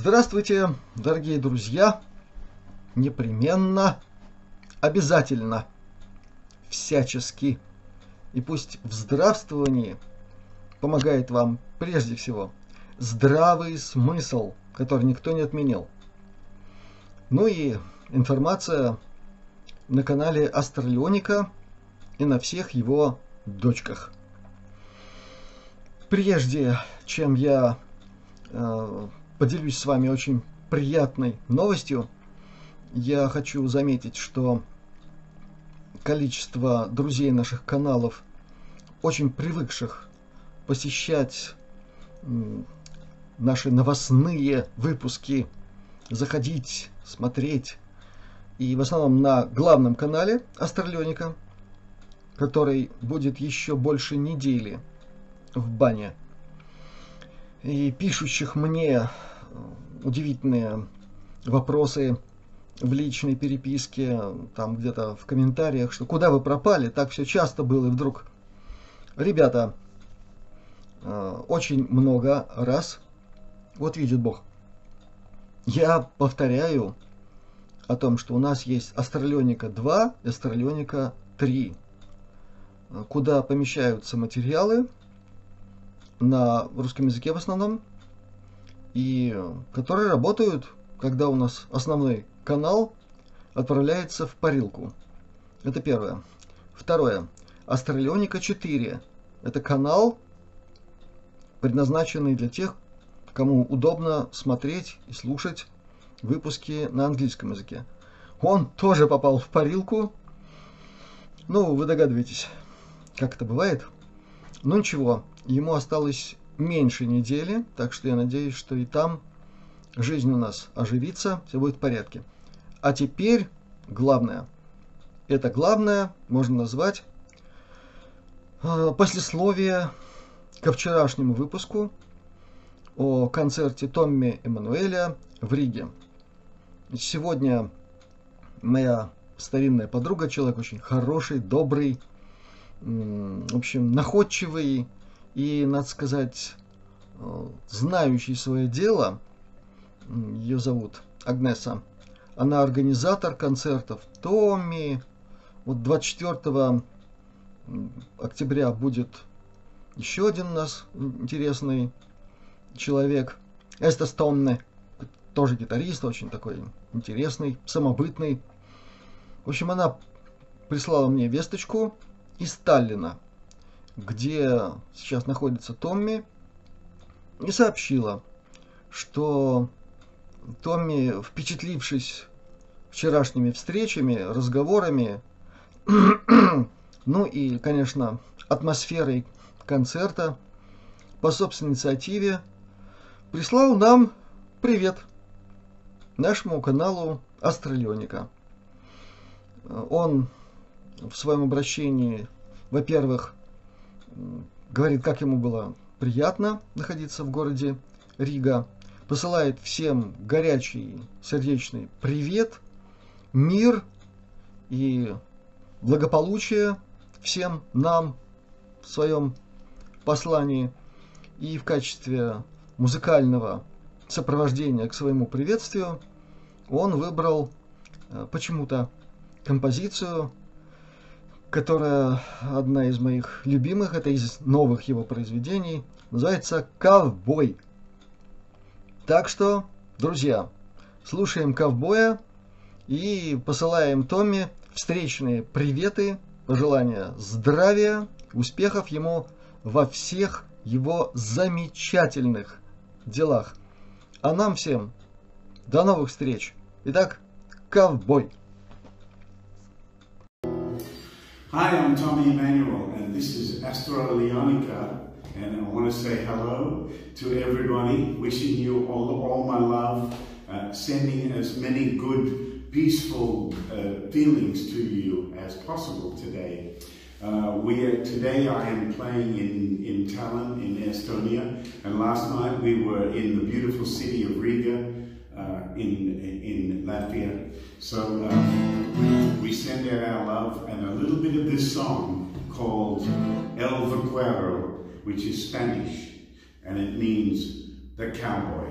Здравствуйте, дорогие друзья! Непременно, обязательно, всячески. И пусть в здравствовании помогает вам прежде всего здравый смысл, который никто не отменил. Ну и информация на канале Астралионика и на всех его дочках. Прежде чем я э, поделюсь с вами очень приятной новостью. Я хочу заметить, что количество друзей наших каналов, очень привыкших посещать наши новостные выпуски, заходить, смотреть, и в основном на главном канале Астралёника, который будет еще больше недели в бане, и пишущих мне удивительные вопросы в личной переписке, там где-то в комментариях, что куда вы пропали, так все часто было, и вдруг, ребята, э, очень много раз, вот видит Бог, я повторяю о том, что у нас есть Астралионика 2 и Астралионика 3, куда помещаются материалы на русском языке в основном, и которые работают, когда у нас основной канал отправляется в парилку. Это первое. Второе. Астралионика 4. Это канал, предназначенный для тех, кому удобно смотреть и слушать выпуски на английском языке. Он тоже попал в парилку. Ну, вы догадываетесь, как это бывает. Ну ничего, ему осталось меньше недели, так что я надеюсь, что и там жизнь у нас оживится, все будет в порядке. А теперь главное. Это главное можно назвать э, послесловие ко вчерашнему выпуску о концерте Томми Эммануэля в Риге. Сегодня моя старинная подруга, человек очень хороший, добрый, в общем, находчивый, и, надо сказать, э, знающий свое дело, ее зовут Агнеса, она организатор концертов Томми. Вот 24 октября будет еще один у нас интересный человек. Эста Стонне, тоже гитарист, очень такой интересный, самобытный. В общем, она прислала мне весточку из Сталина где сейчас находится Томми, и сообщила, что Томми, впечатлившись вчерашними встречами, разговорами, ну и, конечно, атмосферой концерта, по собственной инициативе, прислал нам привет нашему каналу Астралионика. Он в своем обращении, во-первых, говорит, как ему было приятно находиться в городе Рига, посылает всем горячий сердечный привет, мир и благополучие всем нам в своем послании и в качестве музыкального сопровождения к своему приветствию он выбрал э, почему-то композицию которая одна из моих любимых, это из новых его произведений, называется «Ковбой». Так что, друзья, слушаем «Ковбоя» и посылаем Томми встречные приветы, пожелания здравия, успехов ему во всех его замечательных делах. А нам всем до новых встреч. Итак, ковбой! Hi, I'm Tommy Emmanuel, and this is Astro Leonica, and I want to say hello to everybody, wishing you all, all my love, uh, sending as many good, peaceful uh, feelings to you as possible today. Uh, we are, today I am playing in, in Tallinn in Estonia, and last night we were in the beautiful city of Riga in, in Latvia. So uh, we send out our love and a little bit of this song called El Vaquero, which is Spanish, and it means the cowboy.